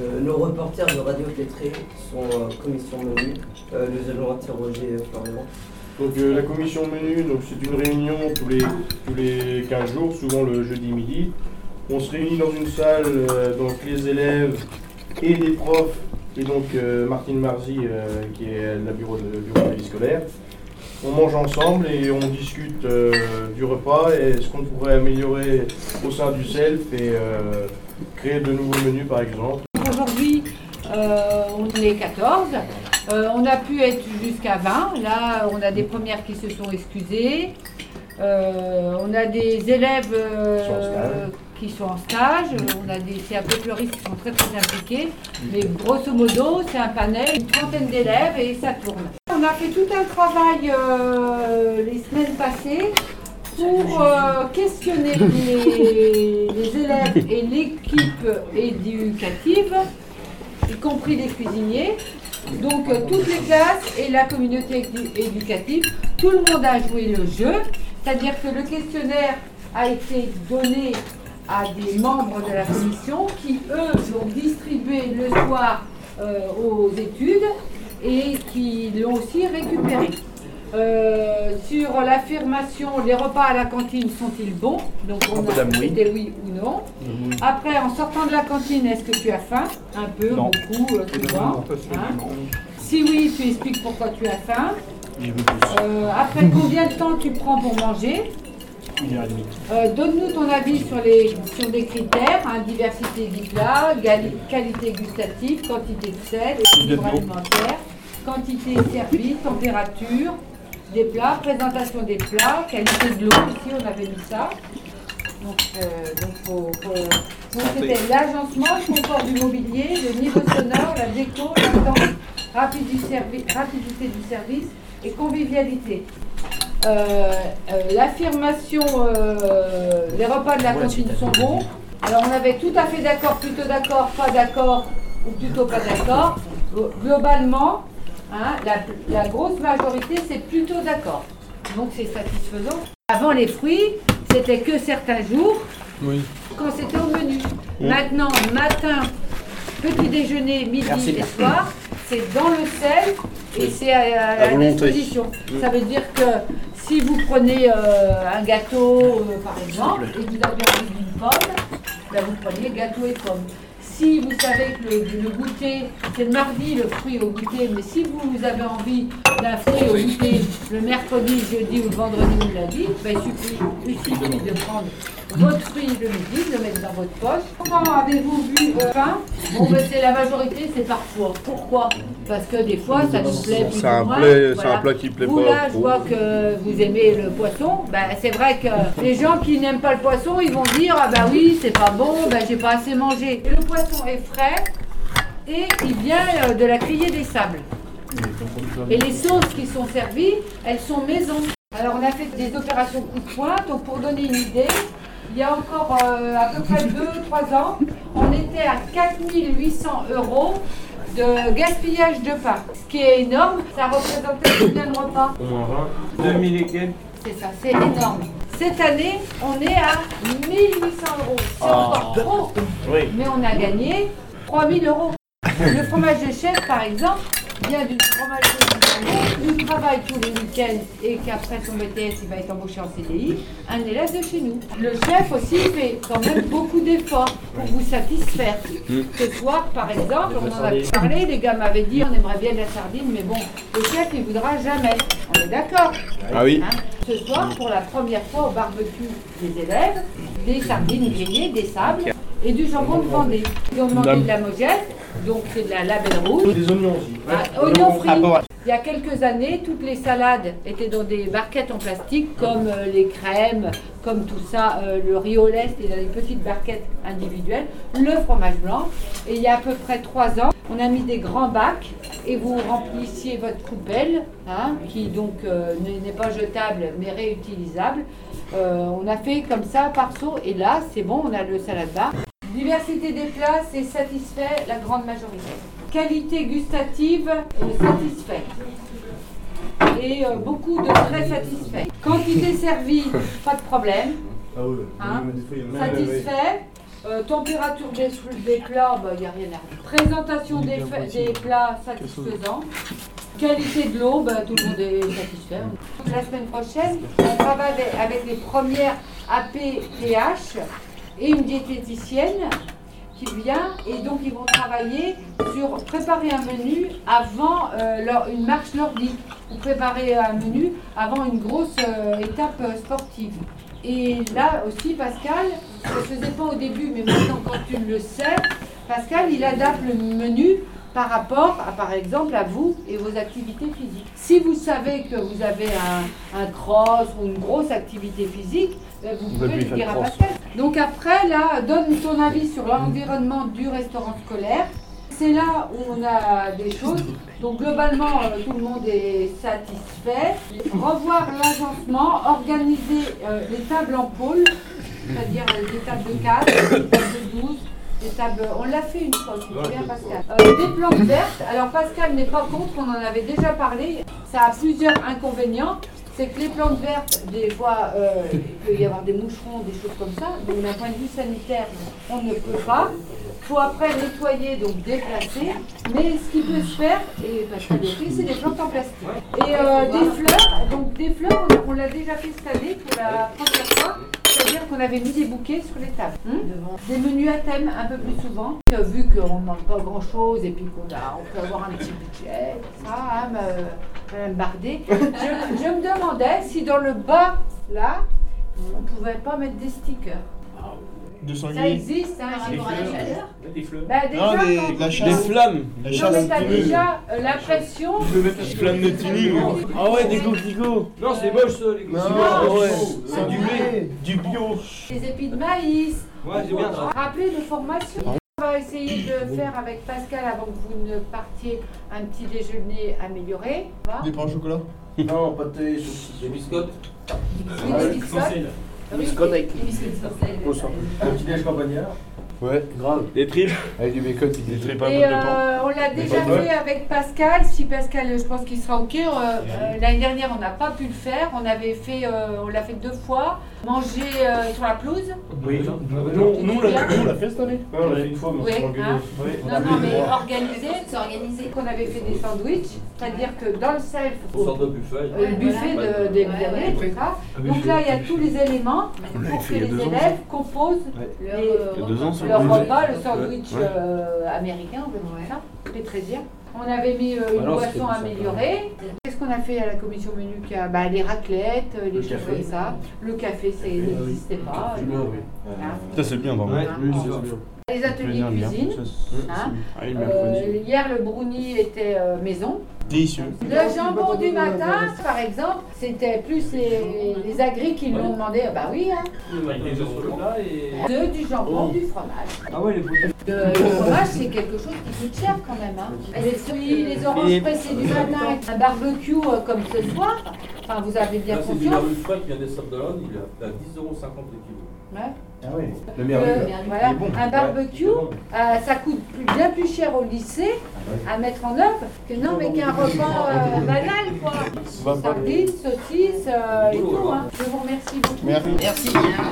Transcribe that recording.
Euh, nos reporters de Radio Pétré sont en commission menu. Euh, nous allons interroger Florian. Donc euh, la commission menu, c'est une réunion tous les, tous les 15 jours, souvent le jeudi midi. On se réunit dans une salle, euh, donc les élèves et les profs, et donc euh, Martine Marzy, euh, qui est la bureau de, bureau de vie scolaire. On mange ensemble et on discute euh, du repas et ce qu'on pourrait améliorer au sein du SELF et euh, créer de nouveaux menus par exemple. Aujourd'hui, euh, on est 14. Euh, on a pu être jusqu'à 20. Là, on a des premières qui se sont excusées. Euh, on a des élèves Qui sont en stage. On a des CAP qui sont très très impliqués. Mais grosso modo, c'est un panel, une trentaine d'élèves et ça tourne. On a fait tout un travail les semaines passées pour euh, questionner les, les élèves et l'équipe éducative, y compris les cuisiniers. Donc euh, toutes les classes et la communauté édu- éducative, tout le monde a joué le jeu, c'est-à-dire que le questionnaire a été donné à des membres de la commission qui, eux, l'ont distribué le soir euh, aux études et qui l'ont aussi récupéré. Euh, sur l'affirmation, les repas à la cantine sont-ils bons? Donc on a été oui. ou non. Après, en sortant de la cantine, est-ce que tu as faim? Un peu, Non. beaucoup, euh, souvent. hein. Si oui, tu expliques pourquoi tu as faim. Euh, après, combien de temps tu prends pour manger? Donne-nous ton avis sur les, sur les critères, hein, diversité du plat, qualité gustative, quantité de sel, équilibre alimentaire, quantité servie, température des plats, présentation des plats, qualité de l'eau, ici on avait mis ça. Donc, euh, c'était l'agencement, le confort du mobilier, le niveau sonore, la déco, l'attente, servi- rapidité du service et convivialité. Euh, euh, L'affirmation, euh, les repas de la cantine sont bons. Alors on avait tout à fait d'accord, plutôt d'accord, pas d'accord ou plutôt pas d'accord. Glo- Globalement, hein, la, la grosse majorité c'est plutôt d'accord. Donc c'est satisfaisant. Avant les fruits, c'était que certains jours quand c'était au menu. Maintenant, matin, petit déjeuner, midi et soir, c'est dans le sel et c'est à, à la disposition. Ça veut dire que si vous prenez euh, un gâteau, euh, par exemple, et vous avez envie d'une pomme, ben, vous prenez gâteau et pomme. Si vous savez que le, goûter, c'est le mardi, le fruit au goûter, mais si vous avez envie d'un fruit au goûter le mercredi, jeudi ou le vendredi ou lundi, ben, il suffit, de prendre votre fruit le midi, de le mettre dans votre poche. Comment avez-vous vu euh, faim Bon, ben, c'est la majorité, c'est parfois. Pourquoi? Parce que des fois, ça nous plaît plus C'est un ou moins. plat- c'est Voilà. un plat qui plaît Vous, pas là, je vois que vous aimez le poisson. Ben, c'est vrai que les gens qui n'aiment pas le poisson, ils vont dire Ah, ben oui, c'est pas bon, ben j'ai pas assez mangé. Et le poisson est frais et il vient euh, de la criée des sables. Et les sauces qui sont servies, elles sont maison. Alors on a fait des opérations coup de poing. Donc pour donner une idée, il y a encore euh, à peu près 2-3 ans, on était à 4800 euros de gaspillage de pain. Ce qui est énorme, ça représentait combien de repas? Au moins 20. 2000 et quelques. C'est ça, c'est énorme. Cette année, on est à 1800 euros. C'est encore trop, Oui. mais on a gagné 3000 euros. Le fromage de chef, par exemple, vient d'une fromagerie où travaille tous les week-ends et qu'après son BTS, il va être embauché en CDI, un élève de chez nous. Le chef aussi fait quand même beaucoup d'efforts pour vous satisfaire. Ce soir, par exemple, on en a parlé, les gars m'avaient dit on aimerait bien de la sardine, mais bon, le chef, il voudra jamais. On est d'accord. Ah oui. Hein, Ce soir, pour la première fois au barbecue des élèves, des sardines grillées, des sables et du jambon de Vendée. Ils ont demandé de la mojette, donc c'est de la label rouge. Des oignons aussi. Ah, oignons frits. Il y a quelques années, toutes les salades étaient dans des barquettes en plastique, comme euh, les crèmes, comme tout ça. euh, le riz au lait, c'était dans des petites barquettes individuelles. Le fromage blanc. Et il y a à peu près trois ans, on a mis des grands bacs et vous remplissiez votre coupelle, hein, qui donc euh, n'est pas jetable mais réutilisable. On a fait comme ça par saut et là, c'est bon, on a le salade bar. Diversité des plats, c'est satisfait la grande majorité. Qualité gustative, euh, satisfait. Et euh, beaucoup de très satisfaits. Quantité servie, pas de problème. Ah oui. Hein? Satisfait. Euh, température des, des plats, il n'y a rien à dire. Présentation des, plats satisfaisants. Qualité de l'eau, bah, tout le monde est satisfait. La semaine prochaine, on travaille avec, avec les premières APTH et une diététicienne qui vient et donc ils vont travailler sur préparer un menu avant euh, leur- une marche nordique ou préparer un menu avant une grosse euh, étape euh, sportive. Et là aussi Pascal, ça ne se faisait pas au début mais maintenant quand tu le sais, Pascal il adapte le menu par rapport à par exemple à vous et vos activités physiques. Si vous savez que vous avez un, un cross ou une grosse activité physique, euh, vous pouvez le dire à Pascal. Donc après, là, donne ton avis sur l'environnement du restaurant scolaire. C'est là où on a des choses. Donc globalement, euh, tout le monde est satisfait. Revoir l'agencement, organiser euh, les tables en pôle, c'est-à-dire euh, des tables de 4, des tables de 12, On l'a fait une fois, tu souviens Pascal Euh, Des plantes vertes. Alors Pascal n'est pas contre, on en avait déjà parlé. Ça a plusieurs inconvénients c'est que les plantes vertes, des fois, euh, il peut y avoir des moucherons, des choses comme ça. Donc d'un point de vue sanitaire, on ne peut pas. Il faut après nettoyer, donc déplacer. Mais ce qui peut se faire, et parce que fait, c'est des plantes en plastique. Et euh, des fleurs, donc des fleurs, on, on l'a déjà fait cette année pour la première fois. C'est-à-dire qu'on avait mis des bouquets sur les tables. Hein des menus à thème un peu plus souvent. Euh, Vu qu'on ne mange pas grand-chose et puis qu'on a, on peut avoir un petit budget, ça, hein, ma- Madame Bardet. Je, je me demandais si dans le bas, là, on pouvait pas mettre des stickers. 200 Ça existe, hein, Par j'ai rapport à la vu. chaleur Des fleurs. Bah, déjà, Non, des- quand- la Des flammes. La Non, chasse. mais t'as déjà euh, l'impression. Des flammes de tuning. Ah ouais, des coquelicots. Non, c'est moche ça, les Non, Non, ouais. C'est du blé. Du bio. des épis de maïs. Ouais, c'est bien ça. Rappelez de formation. On va essayer de faire avec Pascal avant que vous ne partiez un petit déjeuner amélioré. Des pains au chocolat. Non, pâté, Des biscottes des biscottes. Petit déj campagnard. Ouais, grave. Des tripes. Avec du bacon puis des tripes Et euh, on l'a déjà fait avec Pascal. Si Pascal, je pense qu'il sera ok. Euh, euh, L'année dernière, on n'a pas pu le faire. On avait fait, euh, on l'a fait deux fois. Manger euh, sur la pelouse. Oui. Nous, nous, on l'a nous, on l'a fait cette année Ouais, on l'a fait une fois, mais on Oui, hein. Oui, on a Non, non, mais une fois. organisé. C'est organisé. Qu'on avait fait des sandwichs, c'est-à-dire que dans le self, Une sorte de buffet. euh, le buffet de, des Ouais, bienfaits, ouais. tout ça. Donc là, il y a tous les éléments pour que les élèves composent les- Il y a deux ans, ça leur repas, le sandwich Ouais. euh, américain, on peut dire ça. C'était très bien. On avait mis euh, une boisson améliorée. Qu'est-ce qu'on a fait à la commission menu bah, Les raclettes, euh, les Le choses café. comme ça. Le café, ça n'existait pas. C'est bien, oui. Hein. Ça, c'est bien, vraiment. Ouais, Ah. oui. Les ateliers cuisine. hein. Ah, Euh, hier, le brownie était euh, maison. Délicieux. Le jambon du matin, par exemple, c'était plus les, les agris qui l'ont demandé. Bah oui, hein. Les œufs sur le plat et. De, du jambon, du fromage. Ah ouais, les bouteilles. Le, le fromage, c'est quelque chose qui coûte cher quand même. Hein. Les fruits, les oranges pressées du matin, un barbecue euh, comme ce soir. Enfin, vous avez bien Là, c'est du conscience. Frais qui vient des Sables d'Olonne, il est à 10,50€ le kilo. Ouais. Ah oui. Le Euh, voilà, bon. un barbecue, euh, ça coûte plus- bien plus cher au lycée à mettre en œuvre que non, mais qu'un repas euh, banal, quoi. Sardines, saucisses euh, et tout. Hein. Je vous remercie beaucoup. Merci. Merci.